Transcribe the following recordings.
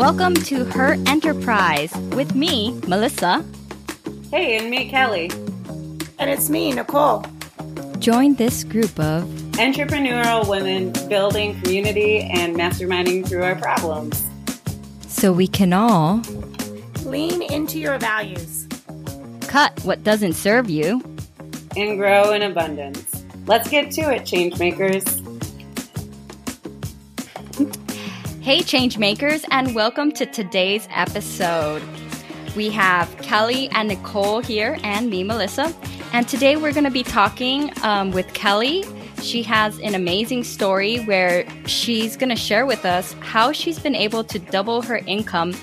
Welcome to Her Enterprise with me, Melissa. Hey, and me, Kelly. And it's me, Nicole. Join this group of entrepreneurial women building community and masterminding through our problems. So we can all lean into your values, cut what doesn't serve you, and grow in abundance. Let's get to it, changemakers. Hey, changemakers, and welcome to today's episode. We have Kelly and Nicole here, and me, Melissa. And today we're going to be talking um, with Kelly. She has an amazing story where she's going to share with us how she's been able to double her income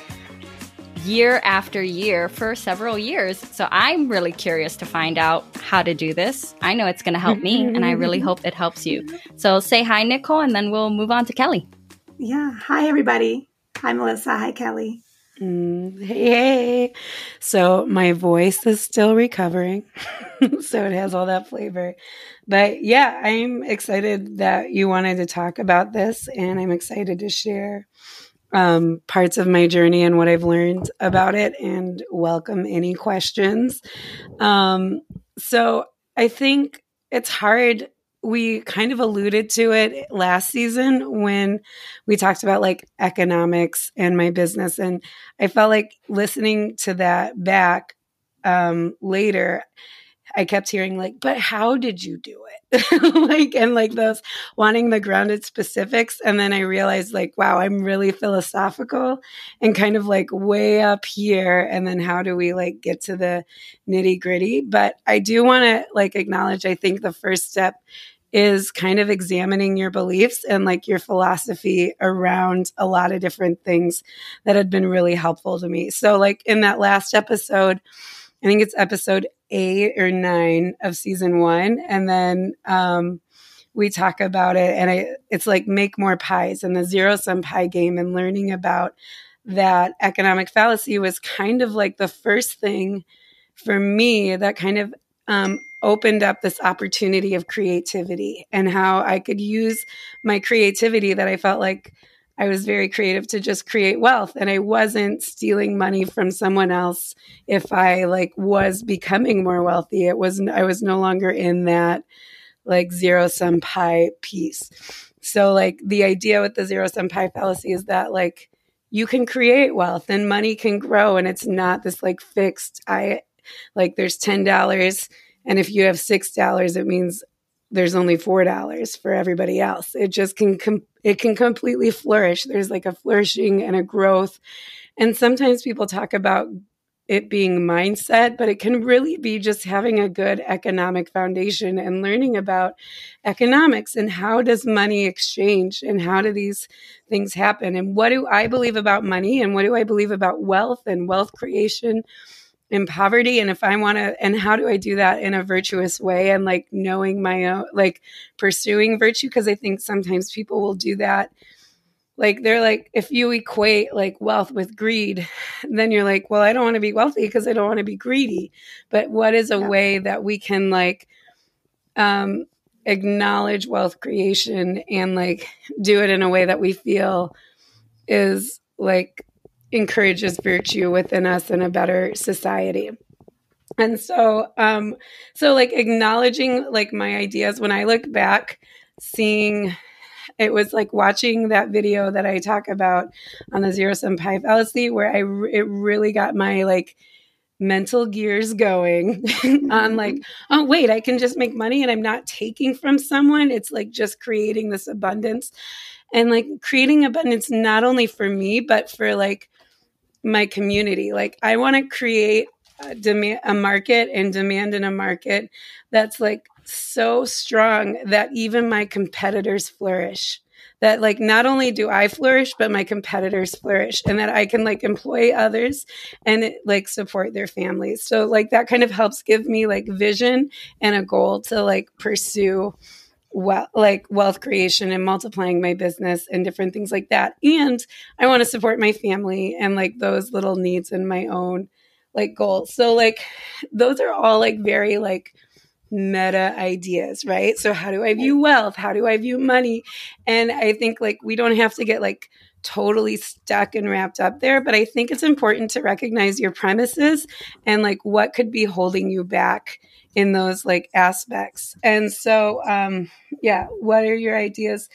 year after year for several years. So I'm really curious to find out how to do this. I know it's going to help me, and I really hope it helps you. So say hi, Nicole, and then we'll move on to Kelly. Yeah. Hi, everybody. Hi, Melissa. Hi, Kelly. Mm, hey, hey. So my voice is still recovering. so it has all that flavor. But yeah, I'm excited that you wanted to talk about this and I'm excited to share um, parts of my journey and what I've learned about it and welcome any questions. Um, so I think it's hard we kind of alluded to it last season when we talked about like economics and my business and i felt like listening to that back um, later i kept hearing like but how did you do it? Like and like those wanting the grounded specifics and then i realized like wow i'm really philosophical and kind of like way up here and then how do we like get to the nitty gritty? But i do want to like acknowledge i think the first step is kind of examining your beliefs and like your philosophy around a lot of different things that had been really helpful to me. So, like in that last episode, I think it's episode eight or nine of season one. And then, um, we talk about it and I, it's like make more pies and the zero sum pie game and learning about that economic fallacy was kind of like the first thing for me that kind of um, opened up this opportunity of creativity and how I could use my creativity that I felt like I was very creative to just create wealth and I wasn't stealing money from someone else if I like was becoming more wealthy. It was I was no longer in that like zero sum pie piece. So like the idea with the zero sum pie fallacy is that like you can create wealth and money can grow and it's not this like fixed I like there's $10 and if you have $6, it means there's only $4 for everybody else. It just can, com- it can completely flourish. There's like a flourishing and a growth. And sometimes people talk about it being mindset, but it can really be just having a good economic foundation and learning about economics and how does money exchange and how do these things happen and what do I believe about money and what do I believe about wealth and wealth creation in poverty and if i want to and how do i do that in a virtuous way and like knowing my own like pursuing virtue? Because i think sometimes people will do that. Like they're like if you equate like wealth with greed then you're like well i don't want to be wealthy because i don't want to be greedy. But what is a yeah. way that we can like um acknowledge wealth creation and like do it in a way that we feel is like encourages virtue within us in a better society. And so um so like acknowledging like my ideas when i look back seeing it was like watching that video that i talk about on the zero sum pie fallacy where i it really got my like mental gears going on like oh wait i can just make money and i'm not taking from someone. It's like just creating this abundance and like creating abundance not only for me but for like my community. Like I want to create a demand a market and demand in a market that's like so strong that even my competitors flourish that like not only do I flourish, but my competitors flourish and that I can like employ others and like support their families. So like that kind of helps give me like vision and a goal to like pursue well, like wealth creation and multiplying my business and different things like that. And I want to support my family and like those little needs and my own like goals. So like those are all like very like meta ideas, right? So how do I view wealth? How do I view money? And I think like we don't have to get like totally stuck and wrapped up there, but I think it's important to recognize your premises and like what could be holding you back in those like aspects. And so um yeah, what are your ideas?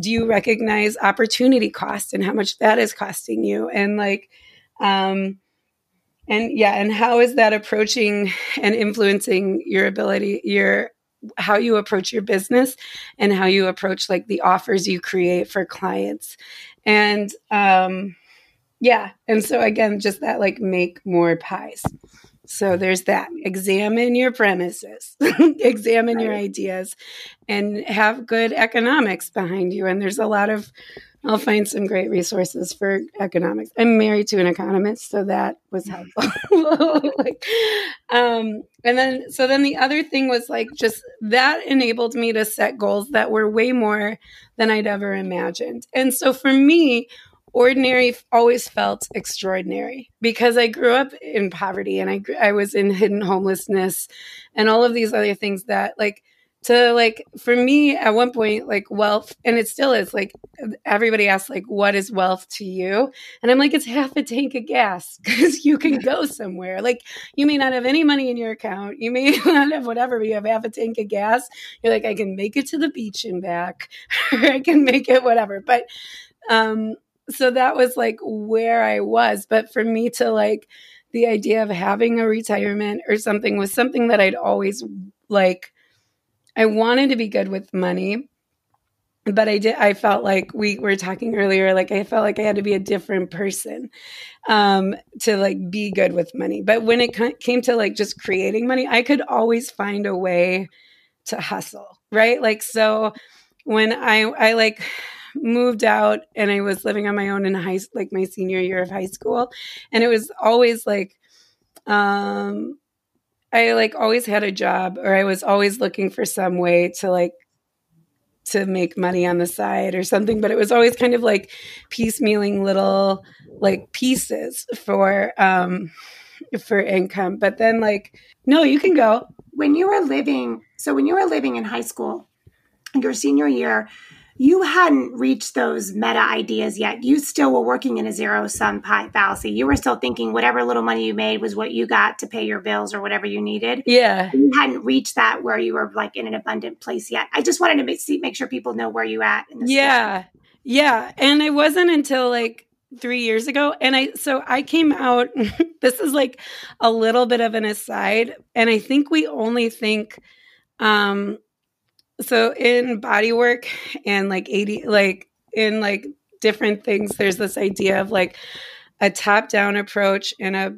Do you recognize opportunity cost and how much that is costing you? And like um and yeah and how is that approaching and influencing your ability your how you approach your business and how you approach like the offers you create for clients and um yeah and so again just that like make more pies so there's that examine your premises examine right. your ideas and have good economics behind you and there's a lot of I'll find some great resources for economics. I'm married to an economist, so that was helpful. like, um, and then, so then the other thing was like just that enabled me to set goals that were way more than I'd ever imagined. And so for me, ordinary always felt extraordinary because I grew up in poverty and I, I was in hidden homelessness and all of these other things that like to like for me at one point like wealth and it still is like everybody asks like what is wealth to you? And i'm like it's half a tank of gas because you can go somewhere. Like you may not have any money in your account you may not have whatever but you have half a tank of gas. You're like i can make it to the beach and back or i can make it whatever. But um so that was like where i was but for me to like the idea of having a retirement or something was something that i'd always like I wanted to be good with money, but I did. I felt like we were talking earlier. Like I felt like I had to be a different person um, to like be good with money. But when it came to like just creating money, I could always find a way to hustle. Right. Like so, when I I like moved out and I was living on my own in high like my senior year of high school, and it was always like um I like always had a job or I was always looking for some way to like to make money on the side or something, but it was always kind of like piecemealing little like pieces for um for income. But then like no, you can go. When you were living so when you were living in high school, your senior year, you hadn't reached those meta ideas yet. You still were working in a zero sum fallacy. You were still thinking whatever little money you made was what you got to pay your bills or whatever you needed. Yeah. You hadn't reached that where you were like in an abundant place yet. I just wanted to make, see, make sure people know where you at. In yeah. Yeah. And it wasn't until like three years ago. And I, so I came out, this is like a little bit of an aside. And I think we only think, um, so in body work and like 80 like in like different things there's this idea of like a top down approach and a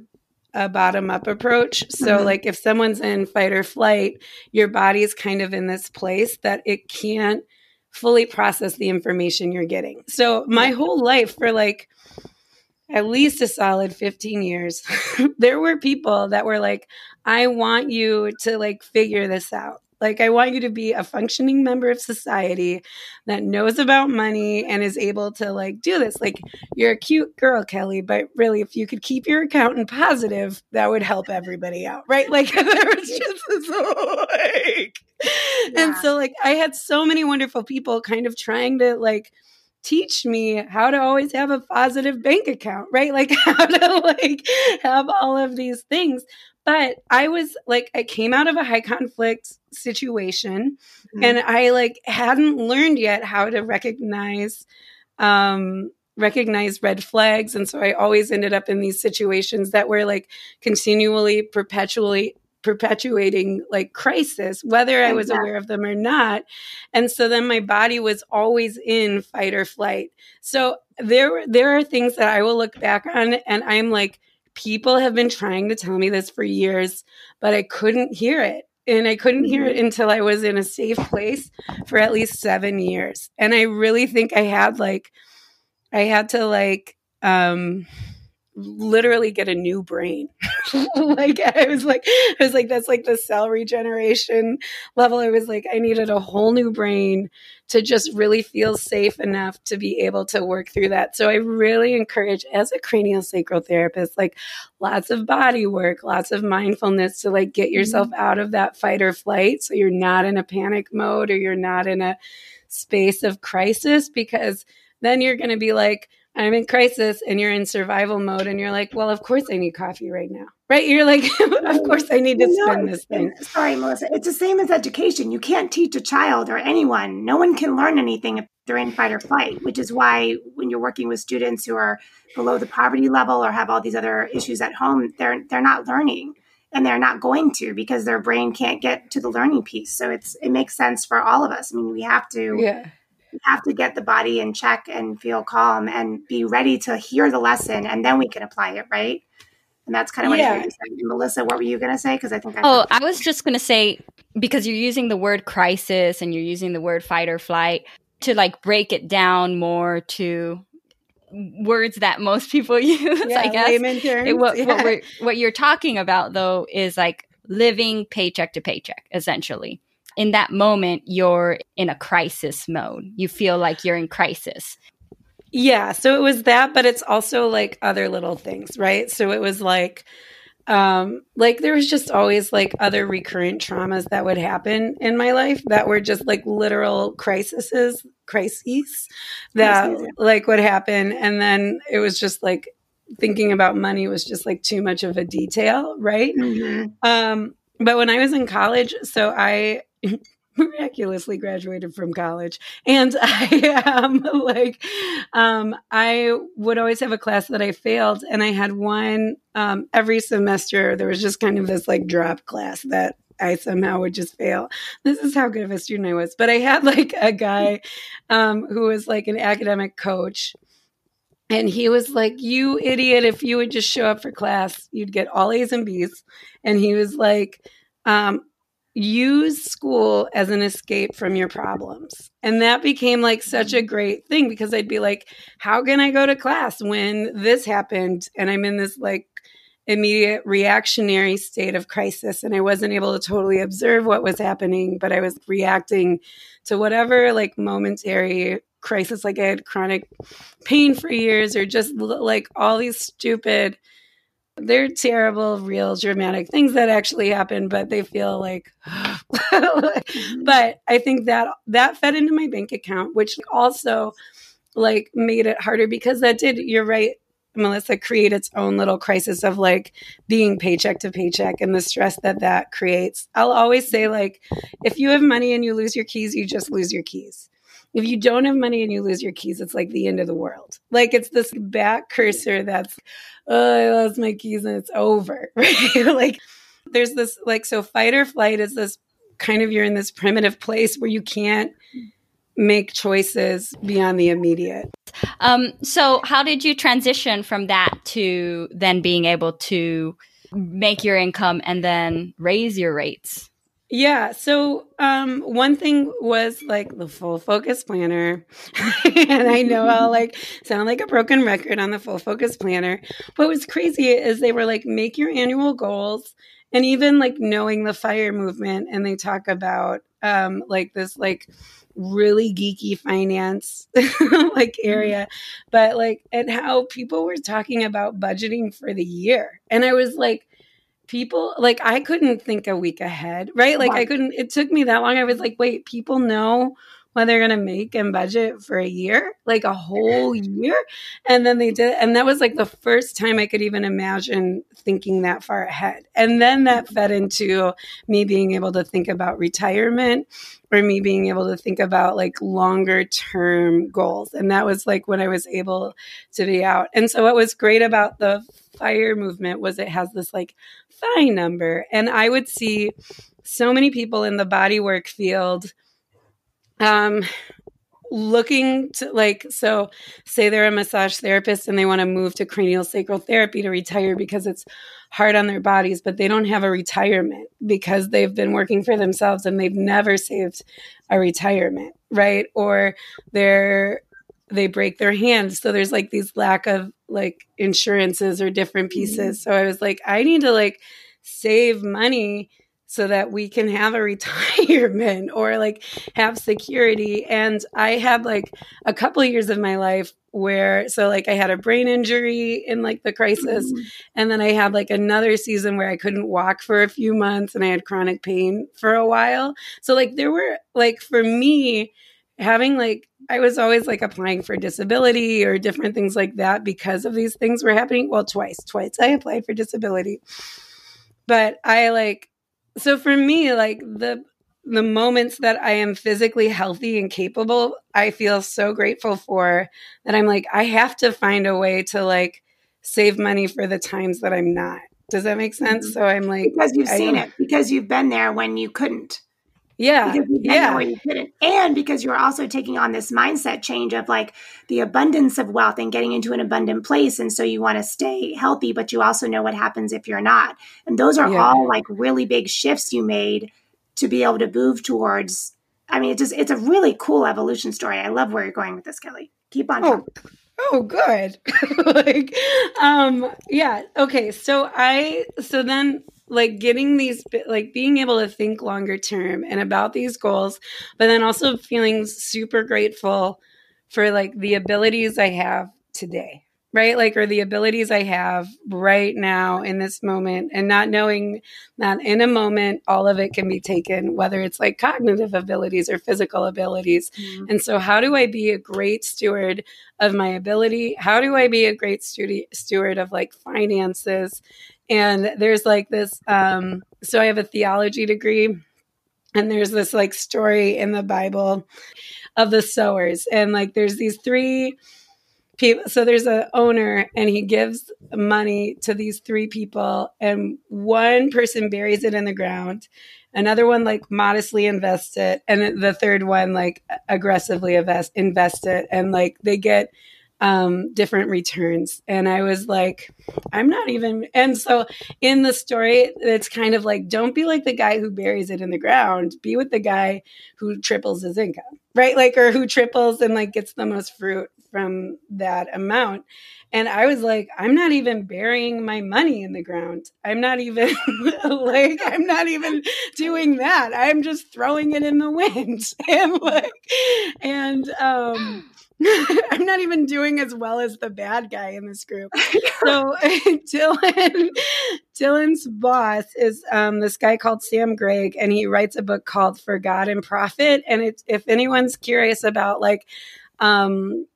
a bottom up approach. So mm-hmm. like if someone's in fight or flight, your body is kind of in this place that it can't fully process the information you're getting. So my whole life for like at least a solid 15 years, there were people that were like, I want you to like figure this out. Like, I want you to be a functioning member of society that knows about money and is able to like do this. Like, you're a cute girl, Kelly, but really, if you could keep your accountant positive, that would help everybody out, right? Like, there was just this like, yeah. and so like, I had so many wonderful people kind of trying to like, teach me how to always have a positive bank account, right? Like how to like have all of these things. But I was like, I came out of a high conflict situation mm-hmm. and I like hadn't learned yet how to recognize um recognize red flags. And so I always ended up in these situations that were like continually perpetually perpetuating like crisis whether I was aware of them or not. And so then my body was always in fight or flight. So there there are things that I will look back on and I'm like people have been trying to tell me this for years, but I couldn't hear it. And I couldn't hear it mm-hmm. until I was in a safe place for at least seven years. And I really think I had like, I had to like, um, literally get a new brain. like I was like, I was like, that's like the cell regeneration level. I was like, I needed a whole new brain to just really feel safe enough to be able to work through that. So I really encourage as a cranial sacral therapist, like lots of body work, lots of mindfulness to like get yourself mm-hmm. out of that fight or flight. So you're not in a panic mode or you're not in a space of crisis because then you're going to be like, I'm in crisis and you're in survival mode and you're like, well, of course I need coffee right now. Right? You're like, of course I need to spend this thing. Sorry, Melissa. It's the same as education. You can't teach a child or anyone. No one can learn anything if they're in fight or flight, which is why when you're working with students who are below the poverty level or have all these other issues at home, they're they're not learning and they're not going to because their brain can't get to the learning piece. So it's it makes sense for all of us. I mean, we have to yeah we have to get the body in check and feel calm and be ready to hear the lesson and then we can apply it right? And that's kind of what yeah. you're saying. Melissa what were you going to say? Because i think I oh i was just going to say because you're using the word crisis and you're using the word fight or flight to like break it down more to words that most people use yeah, i guess it, what, yeah. what, what you're talking about though is like living paycheck to paycheck essentially in that moment you're in a crisis mode. You feel like you're in crisis. Yeah so it was that but it's also like other little things right? So it was like um like there was just always like other recurrent traumas that would happen in my life that were just like literal crises crises that like would happen. And then it was just like thinking about money was just like too much of a detail right? Mm-hmm. um but when i was in college so i miraculously graduated from college and i am like um, i would always have a class that i failed and i had one um, every semester there was just kind of this like drop class that I somehow would just fail. This is how good of a student I was. But I had like a guy um, who was like an academic coach. And he was like, You idiot, if you would just show up for class, you'd get all A's and B's. And he was like, um, use school as an escape from your problems. And that became like such a mm-hmm. great thing because I'd be like, how can I go to class when this happened and I'm in this like immediate reactionary state of crisis and I wasn't able to totally observe what was happening, but I was reacting to whatever like momentary crisis like I had chronic pain for years or just like all these stupid they're terrible, real dramatic things that actually happen, but they feel like. but I think that that fed into my bank account, which also like made it harder because that did. You're right, Melissa, create its own little crisis of like being paycheck to paycheck and the stress that that creates. I'll always say like, if you have money and you lose your keys, you just lose your keys if you don't have money and you lose your keys, it's like the end of the world. Like it's this back cursor that's, oh, I lost my keys and it's over. Right? like there's this like so fight or flight is this kind of you're in this primitive place where you can't make choices beyond the immediate. Um, so how did you transition from that to then being able to make your income and then raise your rates? Yeah. So um, one thing was like the full focus planner. and I know I'll like sound like a broken record on the full focus planner. What was crazy is they were like, make your annual goals. And even like knowing the fire movement, and they talk about um, like this like really geeky finance like area, but like and how people were talking about budgeting for the year. And I was like, people like I couldn't think a week ahead, right? Like I couldn't it took me that long. I was like, wait, people know what they're going to make and budget for a year, like a whole year. And then they did. And that was like the first time I could even imagine thinking that far ahead. And then that fed into me being able to think about retirement or me being able to think about like longer term goals. And that was like when I was able to be out. And so what was great about the fire movement was it has this like FI number. And I would see so many people in the bodywork field um, looking to like so say they're a massage therapist and they want to move to cranial sacral therapy to retire because it's hard on their bodies but they don't have a retirement because they've been working for themselves and they've never saved a retirement right or they're they break their hands so there's like these lack of like insurances or different pieces. Mm-hmm. So I was like, I need to like save money so that we can have a retirement or like have security. And I had like a couple of years of my life where so like I had a brain injury in like the crisis mm-hmm. and then I had like another season where I couldn't walk for a few months and I had chronic pain for a while. So like there were like for me having like I was always like applying for disability or different things like that because of these things were happening. Well, twice, twice I applied for disability. But I like so for me like the the moments that I am physically healthy and capable, I feel so grateful for that I'm like I have to find a way to like save money for the times that I'm not. Does that make sense? Mm-hmm. So I'm like because you've seen it because you've been there when you couldn't. Yeah. yeah. you couldn't. And because you're also taking on this mindset change of like the abundance of wealth and getting into an abundant place. And so you want to stay healthy, but you also know what happens if you're not. And those are yeah. all like really big shifts you made to be able to move towards. I mean, it's just, it's a really cool evolution story. I love where you're going with this, Kelly. Keep on. Oh, oh good. like, um, yeah. Okay. So I, so then like getting these like being able to think longer term and about these goals but then also feeling super grateful for like the abilities i have today right? Like or the abilities i have right now in this moment and not knowing that in a moment all of it can be taken whether it's like cognitive abilities or physical abilities. Mm-hmm. and so how do i be a great steward of my ability? How do i be a great steward steward of like finances and there's like this um so i have a theology degree and there's this like story in the bible of the sowers. And like there's these three people so there's a owner and he gives money to these three people and one person buries it in the ground another one like modestly invest it and the third one like aggressively invest invest it and like they get um, different returns. And I was like, I'm not even. And so in the story, it's kind of like, don't be like the guy who buries it in the ground. Be with the guy who triples his income, right? Like, or who triples and like gets the most fruit from that amount. And I was like, I'm not even burying my money in the ground. I'm not even like, I'm not even doing that. I'm just throwing it in the wind. and like, and, um, I'm not even doing as well as the bad guy in this group. so Dylan, Dylan's boss is um, this guy called Sam Gregg, and he writes a book called For God and Profit. And it's if anyone's curious about like, um,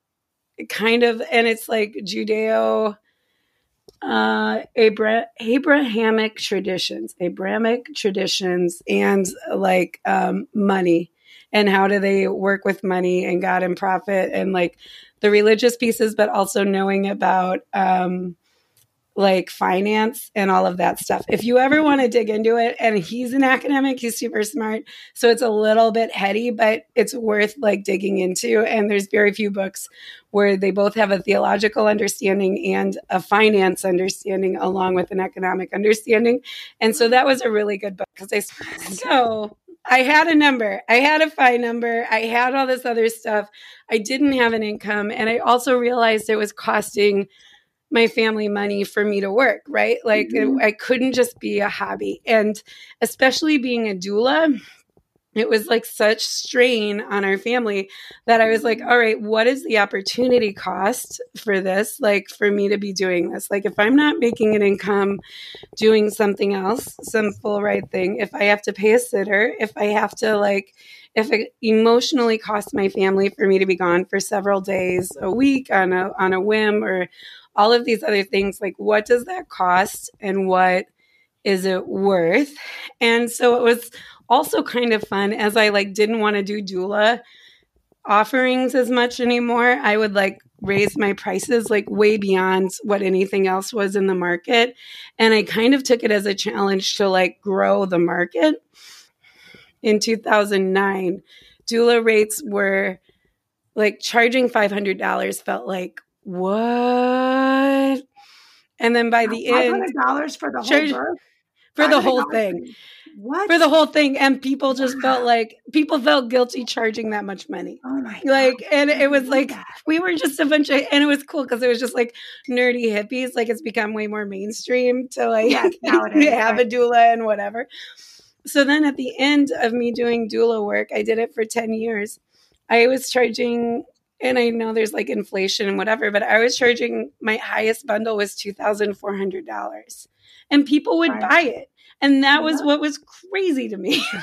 kind of, and it's like Judeo uh Abra- abrahamic traditions abrahamic traditions and like um money and how do they work with money and God and profit and like the religious pieces, but also knowing about um, like finance and all of that stuff. If you ever want to dig into it, and he's an academic, he's super smart. So it's a little bit heady, but it's worth like digging into. And there's very few books where they both have a theological understanding and a finance understanding along with an economic understanding. And so that was a really good book because I so I had a number. I had a FI number. I had all this other stuff. I didn't have an income. And I also realized it was costing my family money for me to work, right? Like mm-hmm. it, I couldn't just be a hobby. And especially being a doula, it was like such strain on our family that I was like, mm. all right, what is the opportunity cost for this? Like for me to be doing this? Like if I'm not making an income doing something else, some full right thing, if I have to pay a sitter, if I have to like if it emotionally costs my family for me to be gone for several days, a week on a on a whim or all of these other things, like what does that cost and what is it worth? And so it was also kind of fun as I like didn't want to do doula offerings as much anymore. I would like raise my prices like way beyond what anything else was in the market. And I kind of took it as a challenge to like grow the market. In 2009, doula rates were like charging $500 felt like what? And then by the $500 end, $500 for the whole birth? For the whole thing What? for the whole thing and people just felt like people felt guilty charging that much money oh my like God. and it was like we were just a bunch of and it was cool because it was just like nerdy hippies like it's become way more mainstream to like Yes, nowadays, have right. a doula and whatever so then at the end of me doing doula work i did it for 10 years i was charging and i know there's like inflation and whatever but i was charging my highest bundle was $2400 and people would Right. buy it and that was what was crazy to me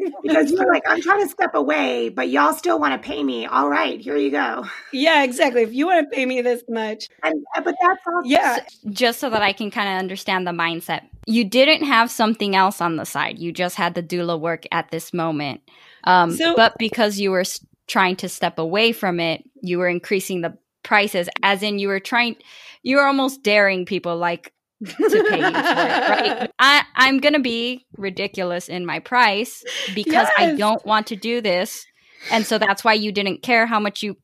because you're like, I'm trying to step away, but y'all still want to pay me. All right, here you go. yeah exactly if you want to pay me this much And uh, but that's all. yeah just so that I can kind of understand the mindset. You didn't have something else on the side. You just had the doula work at this moment. Um, So- but because you were trying to step away from it, you were increasing the prices, as in you were trying, you were almost daring people like to pay you for it, right? I, I'm going to be ridiculous in my price because I don't want to do this. And so that's why you didn't care how much you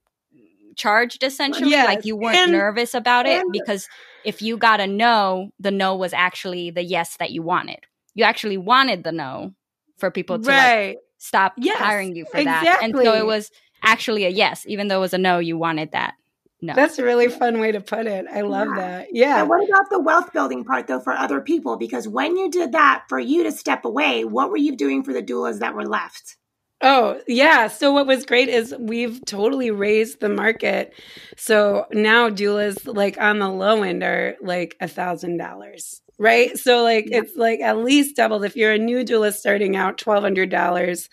charged essentially. Yes. Like you weren't And- nervous about it because if you got a no, the no was actually the yes that you wanted. You actually wanted the no for people to like, stop Yes, hiring you for that. And so it was actually a yes, even though it was a no, you wanted that. No. That's a really fun way to put it. I love Yeah. that. Yeah. And what about the wealth building part though for other people? Because when you did that for you to step away, what were you doing for the doulas that were left? Oh, yeah. So what was great is we've totally raised the market. So now doulas like on the low end are like a thousand dollars. Right. So like Yeah. it's like at least doubled. If you're a new doula starting out, twelve hundred dollars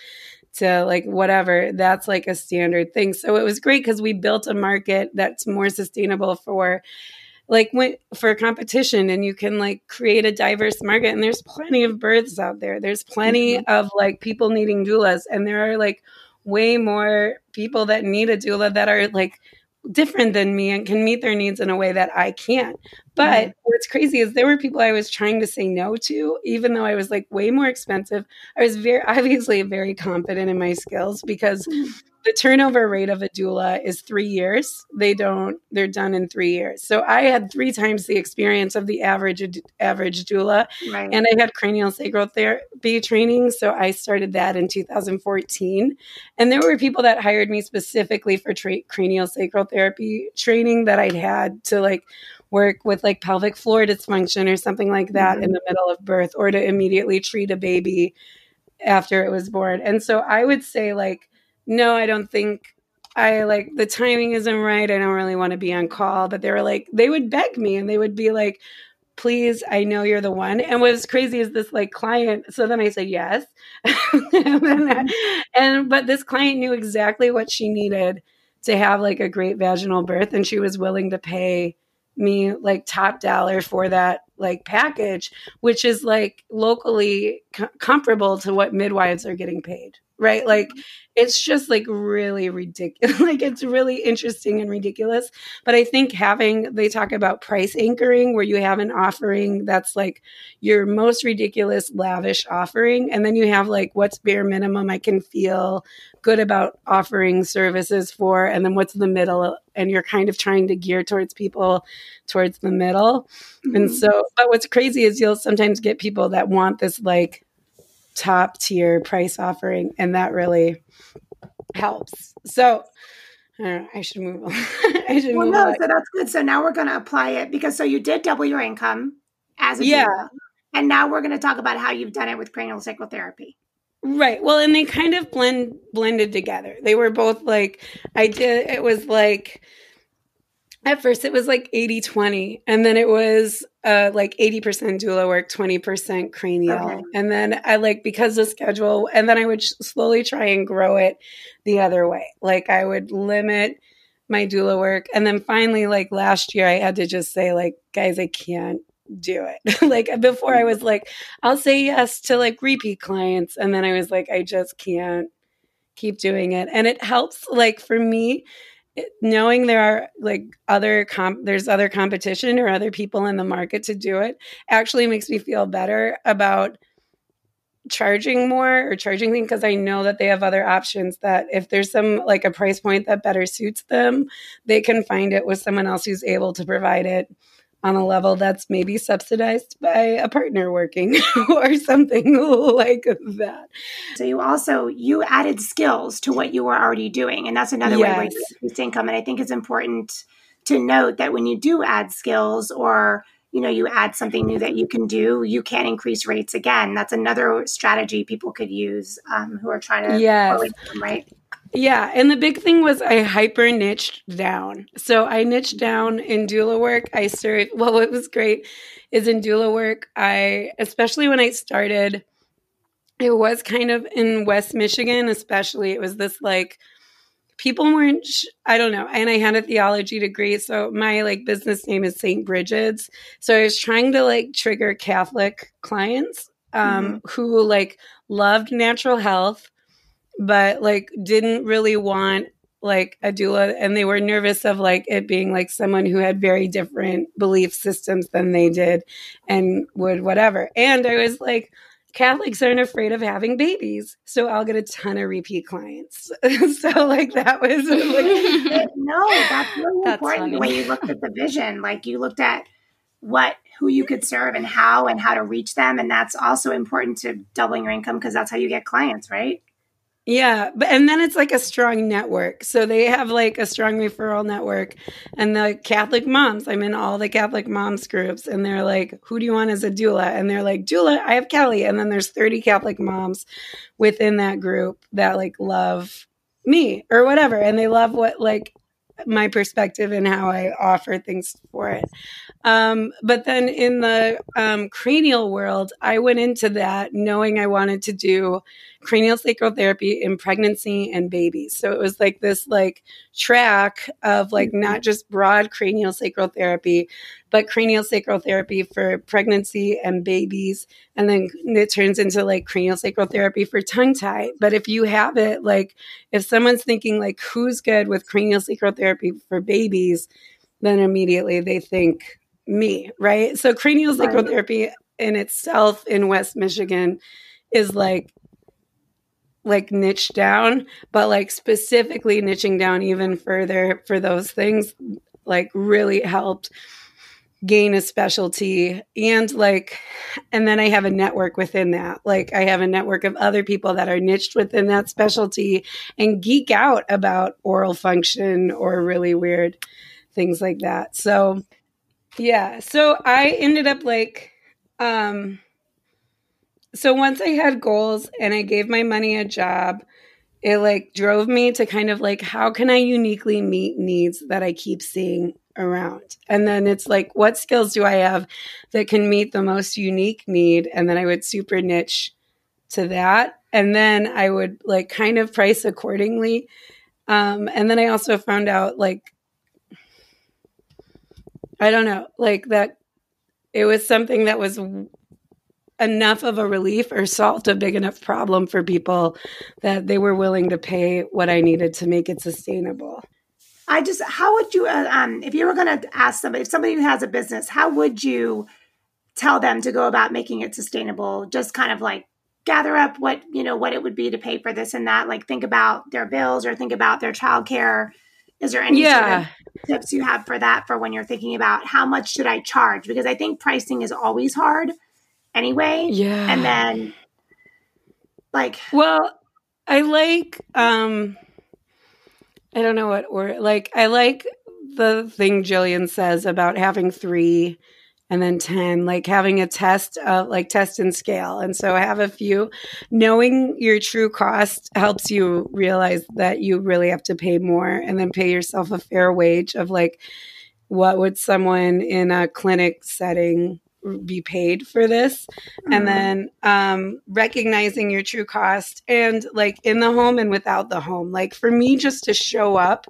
to like whatever, that's like a standard thing. So it was great because we built a market that's more sustainable for like when for competition and you can like create a diverse market and there's plenty of births out there there's plenty mm-hmm. of like people needing doulas and there are like way more people that need a doula that are like different than me and can meet their needs in a way that I can't. But Mhm. what's crazy is there were people I was trying to say no to, even though I was like way more expensive. I was very obviously very confident in my skills because the turnover rate of a doula is three years. They don't, they're done in three years. So I had three times the experience of the average average doula. Right. And I had cranial sacral therapy training. So I started that in 2014. And there were people that hired me specifically for tra- cranial sacral therapy training that I'd had to like work with like pelvic floor dysfunction or something like that Mhm. in the middle of birth or to immediately treat a baby after it was born. And so I would say, like, no, I don't think I like the timing isn't right. I don't really want to be on call. But they were like, they would beg me and they would be like, please, I know you're the one. And what's crazy is this like client. So then I said yes. and, then I- and but this client knew exactly what she needed to have like a great vaginal birth. And she was willing to pay me like top dollar for that like package, which is like locally co- comparable to what midwives are getting paid. Right. Like it's just like really ridiculous. like it's really interesting and ridiculous. But I think having, they talk about price anchoring where you have an offering that's like your most ridiculous, lavish offering. And then you have like what's bare minimum I can feel good about offering services for. And then what's the middle. And you're kind of trying to gear towards people towards the middle. And Mhm. so, but what's crazy is you'll sometimes get people that want this like top tier price offering, and that really helps. So, I, don't know, I should move on. I should well, move no, on. so that's good. So now we're going to apply it because so you did double your income as a Yeah. doula, and now we're going to talk about how you've done it with cranial sacral therapy. Right. Well, and they kind of blend blended together. They were both like I did it was like at first it was like 80-20 and then it was uh like 80% doula work, 20% cranial. Okay. And then I like because the schedule and then I would sh- slowly try and grow it the other way. Like I would limit my doula work and then finally like last year I had to just say like guys I can't do it. like before I was like I'll say yes to like repeat clients. And then I was like, I just can't keep doing it. And it helps, like, for me, knowing there are like other comp, there's other competition or other people in the market to do it actually makes me feel better about charging more or charging things because I know that they have other options that if there's some like a price point that better suits them, they can find it with someone else who's able to provide it on a level that's maybe subsidized by a partner working or something like that. So you also you added skills to what you were already doing, and that's another yes. way to increase income. And I think it's important to note that when you do add skills or you know you add something new that you can do you can increase rates again that's another strategy people could use um, who are trying to yes. right yeah. And the big thing was I hyper niched down. So I niched down in doula work. I started, well, what was great is in doula work, I, especially when I started, it was kind of in West Michigan, especially. It was this like, people weren't, I don't know. And I had a theology degree. So my like business name is St. Bridget's. So I was trying to like trigger Catholic clients um, mm-hmm. who like loved natural health but like didn't really want like a doula and they were nervous of like it being like someone who had very different belief systems than they did and would whatever. And I was like, Catholics aren't afraid of having babies, so I'll get a ton of repeat clients. so like that was like, no, that's really that's important funny. the way you looked at the vision. Like you looked at what who you could serve and how and how to reach them, and that's also important to doubling your income because that's how you get clients, right? Yeah, but and then it's like a strong network. So they have like a strong referral network and the Catholic moms. I'm in all the Catholic moms groups and they're like, "Who do you want as a doula?" And they're like, "Doula, I have Kelly." And then there's 30 Catholic moms within that group that like love me or whatever and they love what like my perspective and how I offer things for it. Um, but then in the um, cranial world, I went into that knowing I wanted to do cranial sacral therapy in pregnancy and babies. So it was like this like track of like mm-hmm. not just broad cranial sacral therapy, but cranial sacral therapy for pregnancy and babies. And then it turns into like cranial sacral therapy for tongue tie. But if you have it, like if someone's thinking like who's good with cranial sacral therapy for babies, then immediately they think me, right? So cranial sacral therapy in itself in West Michigan is like like niche down, but like specifically niching down even further for those things like really helped gain a specialty and like and then I have a network within that. Like I have a network of other people that are niched within that specialty and geek out about oral function or really weird things like that. So yeah. So I ended up like, um, so once I had goals and I gave my money a job, it like drove me to kind of like, how can I uniquely meet needs that I keep seeing around? And then it's like, what skills do I have that can meet the most unique need? And then I would super niche to that. And then I would like kind of price accordingly. Um, and then I also found out like I don't know, like that it was something that was enough of a relief or solved a big enough problem for people that they were willing to pay what I needed to make it sustainable. I just, how would you, uh, um, if you were going to ask somebody, if somebody who has a business, how would you tell them to go about making it sustainable? Just kind of like gather up what, you know, what it would be to pay for this and that, like think about their bills or think about their childcare is there any yeah. Sort of tips you have for that for when you're thinking about how much should I charge? Because I think pricing is always hard anyway. Yeah. And then like Well, I like um I don't know what or like I like the thing Jillian says about having three and then 10 like having a test of like test and scale. And so i have a few. Knowing your true cost helps you realize that you really have to pay more and then pay yourself a fair wage of like what would someone in a clinic setting be paid for this? Mm-hmm. and then um, recognizing your true cost and like in the home and without the home. Like for me just to show up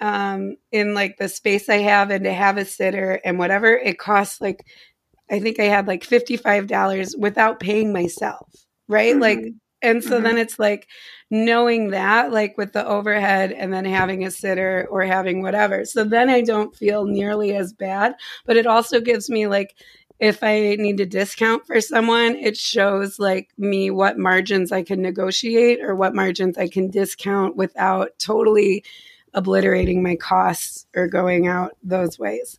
um, in like the space I have and to have a sitter and whatever it costs like I think I had like $55 without paying myself, right? Mm-hmm. Like and so mm-hmm. then it's like knowing that like with the overhead and then having a sitter or having whatever. So then I don't feel nearly as bad, but it also gives me like if I need to discount for someone, it shows like me what margins I can negotiate or what margins I can discount without totally obliterating my costs or going out those ways.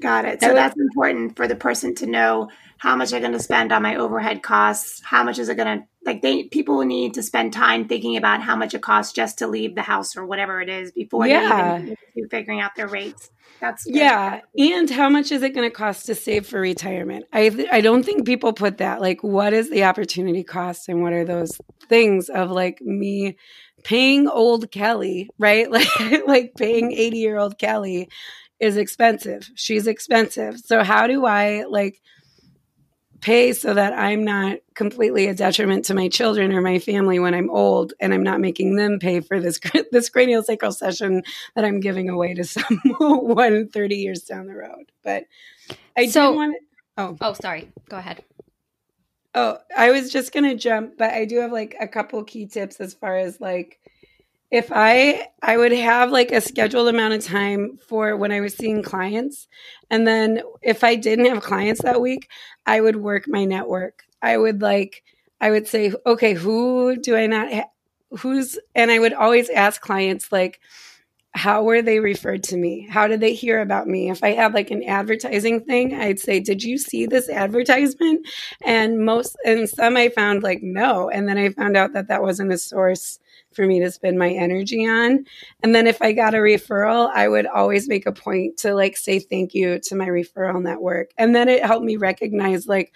Got it. So that's important for the person to know how much they're going to spend on my overhead costs. How much is it going to like? They people need to spend time thinking about how much it costs just to leave the house or whatever it is before Yeah. they even figuring out their rates. That's Yeah, and how much is it going to cost to save for retirement? I th- I don't think people put that like what is the opportunity cost and what are those things of like me paying old Kelly, right? Like like paying 80-year-old Kelly is expensive. She's expensive. So how do I like pay so that I'm not completely a detriment to my children or my family when I'm old and I'm not making them pay for this this cranial sacral session that I'm giving away to someone 30 years down the road. But I So- do want to Oh, Oh, sorry. Go ahead. Oh, I was just going to jump, but I do have like a couple key tips as far as like if I I would have like a scheduled amount of time for when I was seeing clients and then if I didn't have clients that week, I would work my network. I would like I would say, okay, who do I not ha- who's and I would always ask clients like how were they referred to me? How did they hear about me? If I had like an advertising thing, I'd say, "Did you see this advertisement?" And most and some I found like no, and then I found out that that wasn't a source for me to spend my energy on. And then if I got a referral, I would always make a point to like say thank you to my referral network. And then it helped me recognize like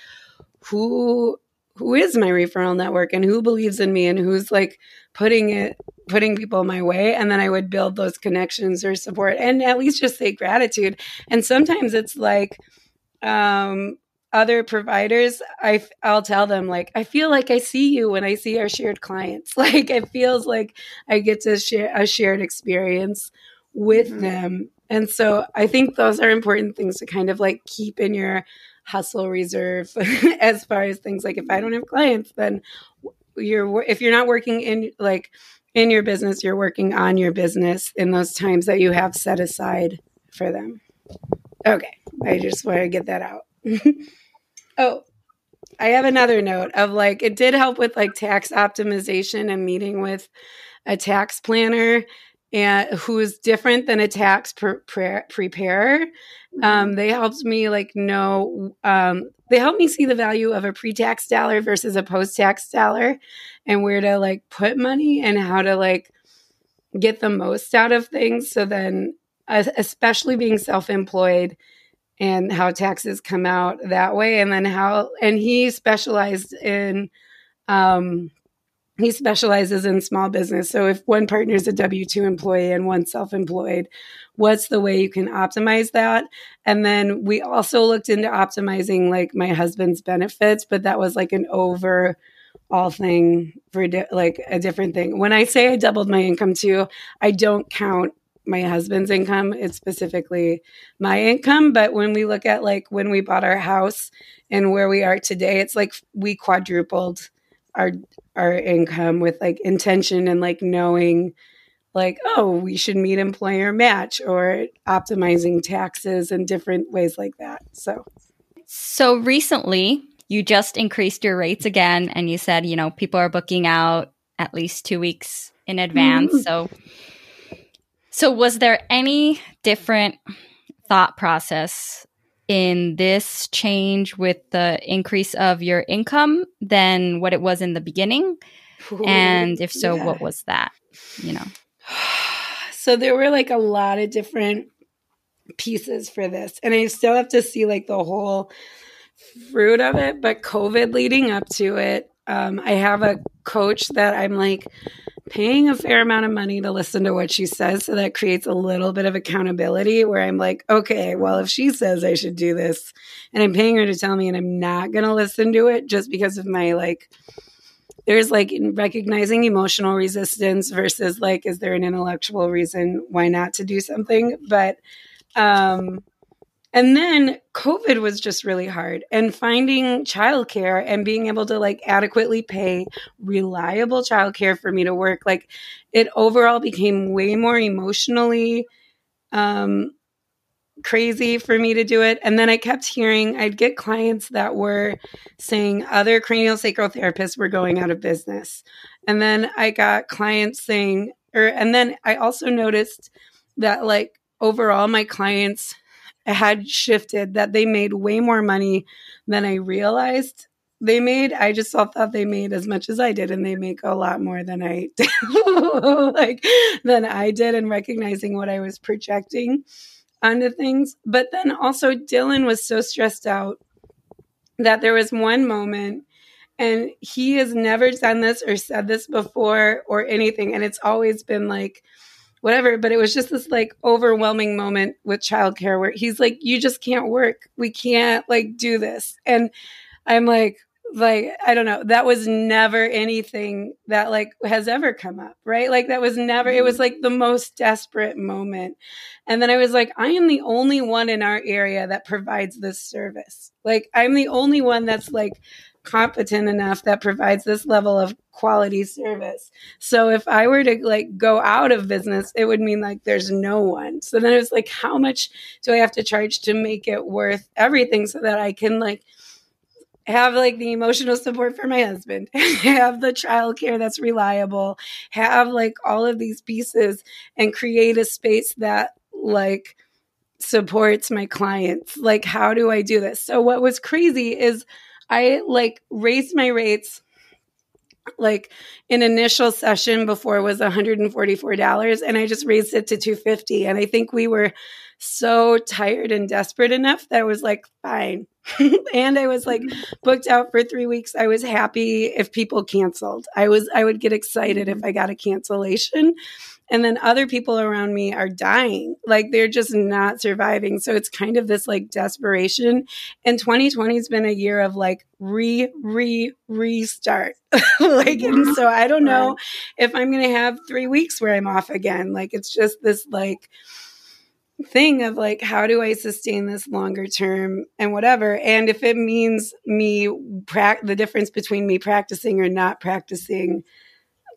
who who is my referral network and who believes in me and who's like putting it putting people my way and then I would build those connections or support and at least just say gratitude. And sometimes it's like um other providers I I'll tell them like I feel like I see you when I see our shared clients. Like it feels like I get to share a shared experience with Mhm. them. And so I think those are important things to kind of like keep in your hustle reserve as far as things like if I don't have clients then you're if you're not working in like in your business you're working on your business in those times that you have set aside for them. Okay, I just want to get that out. oh, I have another note of like it did help with like tax optimization and meeting with a tax planner and who's different than a tax pre- pre- preparer. Um, they helped me like know um, they helped me see the value of a pre-tax dollar versus a post-tax dollar and where to like put money and how to like get the most out of things. So then es- especially being self-employed and how taxes come out that way. And then how and he specialized in um he specializes in small business. So if one partner is a w2 employee and one self-employed what's the way you can optimize that? And then we also looked into optimizing like my husband's benefits but that was like an over all thing for di- like a different thing. When i say i doubled my income too i don't count my husband's income it's specifically my income. But when we look at like when we bought our house and where we are today it's like we quadrupled our our income with like intention and like knowing like oh we should meet employer match or optimizing taxes and different ways like that so So recently, you just increased your rates again, and you said, you know, people are booking out at least two weeks in advance. Mhm. So, so was there any different thought process in this change with the increase of your income than what it was in the beginning? And if so, Yeah. what was that? You know, so there were like a lot of different pieces for this and i still have to see like the whole fruit of it but covid leading up to it um, i have a coach that i'm like paying a fair amount of money to listen to what she says. So that creates a little bit of accountability where i'm like okay well if she says i should do this and i'm paying her to tell me and i'm not going to listen to it just because of my like there's like recognizing emotional resistance versus like is there an intellectual reason why not to do something? But um and then covid was just really hard and finding childcare and being able to like adequately pay reliable childcare for me to work like it overall became way more emotionally um crazy for me to do it. And then i kept hearing i'd get clients that were saying other cranial sacral therapists were going out of business. And then i got clients saying or and then i also noticed that like overall my clients had shifted that they made way more money than I realized they made. I just thought they made as much as I did, and they make a lot more than I did, like than I did, and recognizing what I was projecting onto things. But then also, Dylan was so stressed out that there was one moment and he has never done this or said this before or anything and it's always been like whatever but it was just this like overwhelming moment with childcare where he's like you just can't work. We can't like do this. And i'm like like i don't know. That was never anything that like has ever come up right? Like that was never it was mm-hmm. like the most desperate moment. And then i was like i am the only one in our area that provides this service. Like i'm the only one that's like competent enough that provides this level of quality service. So if I were to like go out of business, it would mean like there's no one. So then it was like, how much do I have to charge to make it worth everything so that I can like have like the emotional support for my husband, have the childcare that's reliable, have like all of these pieces and create a space that like supports my clients. Like, how do I do this? So, what was crazy is I like raised my rates like an initial session before was $144 and I just raised it to 250 and I think we were so tired and desperate enough that I was like fine. and I was like mm-hmm. booked out for 3 weeks. I was happy if people canceled. I was I would get excited if mm-hmm. I got a cancellation and then other people around me are dying. Like they're just not surviving. So it's kind of this like desperation. And 2020 has been a year of like re re restart. Like and so i don't know if i'm going to have 3 weeks where i'm off again. Like it's just this like thing of like how do i sustain this longer term and whatever? And if it means me pra- the difference between me practicing or not practicing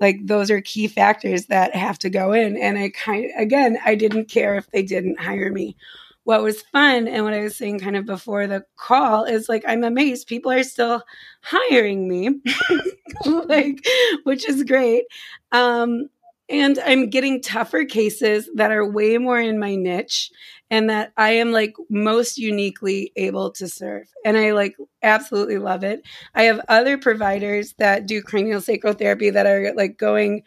like those are key factors that have to go in. And i kind again i didn't care if they didn't hire me. What was fun and what i was saying kind of before the call is like i'm amazed people are still hiring me like which is great. Um and i'm getting tougher cases that are way more in my niche and that I am like most uniquely able to serve. And I like absolutely love it. I have other providers that do cranial sacral therapy that are like going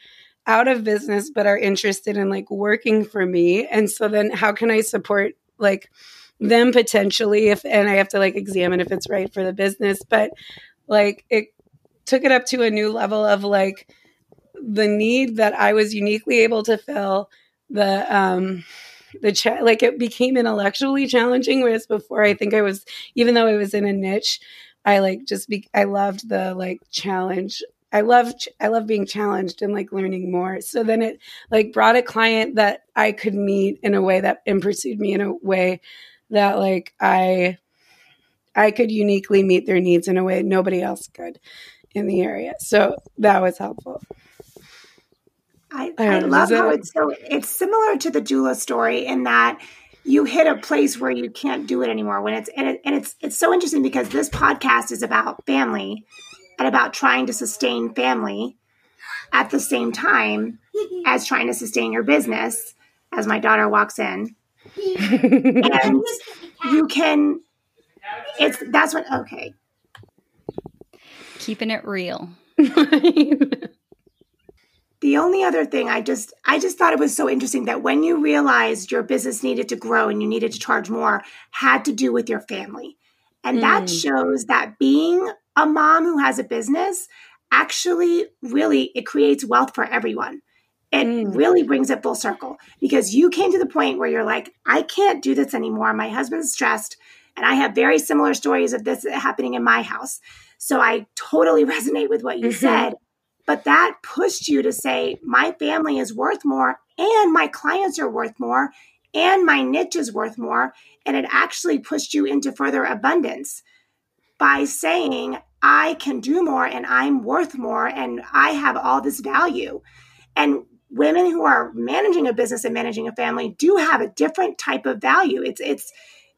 out of business but are interested in like working for me. And so then how can I support like them potentially if and I have to like examine if it's right for the business, but like it took it up to a new level of like the need that I was uniquely able to fill the um the cha- like it became intellectually challenging whereas before i think i was even though i was in a niche i like just be i loved the like challenge. I love i love being challenged and like learning more. So then it like brought a client that i could meet in a way that and pursued me in a way that like i i could uniquely meet their needs in a way nobody else could in the area. So that was helpful I, I love how it's so it's similar to the doula story in that you hit a place where you can't do it anymore when it's and, it, and it's it's so interesting because this podcast is about family and about trying to sustain family at the same time as trying to sustain your business as my daughter walks in. And you can it's that's what okay. Keeping it real The only other thing I just I just thought it was so interesting that when you realized your business needed to grow and you needed to charge more had to do with your family. And mm. that shows that being a mom who has a business actually really it creates wealth for everyone. It mm. really brings it full circle because you came to the point where you're like, I can't do this anymore. My husband's stressed. And I have very similar stories of this happening in my house. So I totally resonate with what you mm-hmm. said. But that pushed you to say, my family is worth more and my clients are worth more and my niche is worth more. And it actually pushed you into further abundance by saying, I can do more and I'm worth more and I have all this value. And women who are managing a business and managing a family do have a different type of value. It's, it's,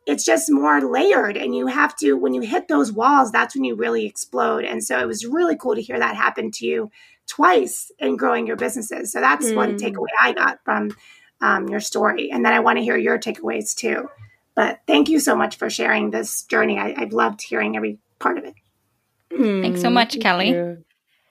it's just more layered and you have to when you hit those walls that's when you really explode and so it was really cool to hear that happen to you twice in growing your businesses so that's mm. one takeaway i got from um, your story and then i want to hear your takeaways too But thank you so much for sharing this journey. I, have loved hearing every part of it. Thanks so much, Thank Kelly.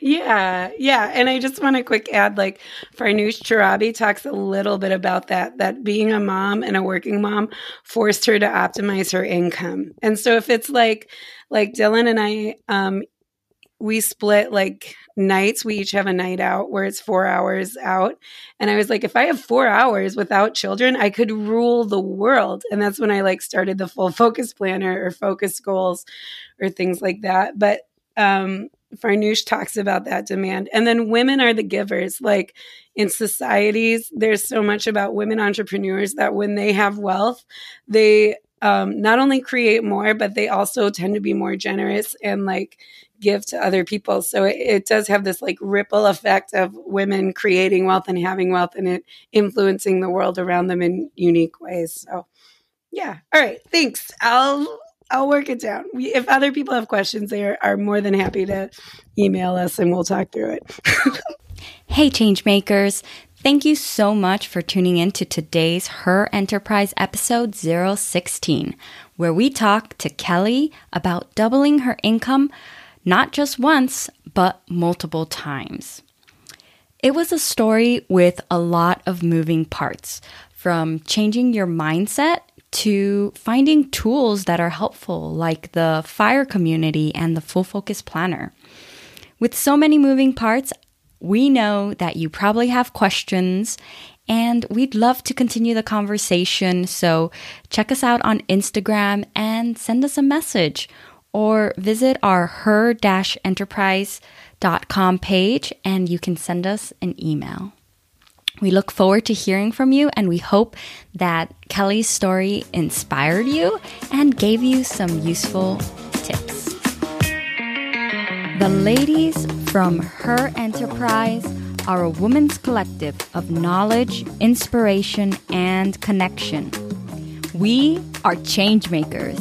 Yeah, yeah. And I just want to quick add like Farnoosh Torabi talks a little bit about that, that being a mom and a working mom forced her to optimize her income. And so if it's like, like Dylan and I, um, we split like nights. We each have a night out where it's four hours out. And I was like, if I have four hours without children, I could rule the world. And that's when I like started the full focus planner or focus goals or things like that. But um Farnoosh talks about that demand. And then women are the givers. Like in societies, there's so much about women entrepreneurs that when they have wealth, they um, not only create more, but they also tend to be more generous and like give to other people. So it, it does have this like ripple effect of women creating wealth and having wealth and it influencing the world around them in unique ways. So yeah. All right. Thanks. I'll I'll work it down. We, if other people have questions, they are, are more than happy to email us and we'll talk through it. Hey, changemakers. Thank you so much for tuning in to today's Her Enterprise episode 016, where we talk to Kelly about doubling her income not just once, but multiple times. It was a story with a lot of moving parts, from changing your mindset to finding tools that are helpful, like the FIRE community and the Full Focus Planner. With so many moving parts, we know that you probably have questions and we'd love to continue the conversation. So check us out on Instagram and send us a message or visit our her enterprise.com page and you can send us an email. We look forward to hearing from you, and we hope that Kelly's story inspired you and gave you some useful tips. The ladies from Her Enterprise are a women's collective of knowledge, inspiration, and connection. We are change makers.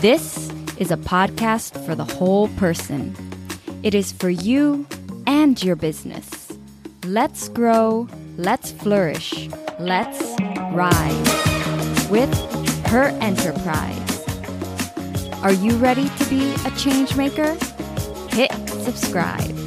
This is a podcast for the whole person. It is for you and your business. Let's grow, let's flourish, let's rise with her enterprise. Are you ready to be a change maker? Hit subscribe.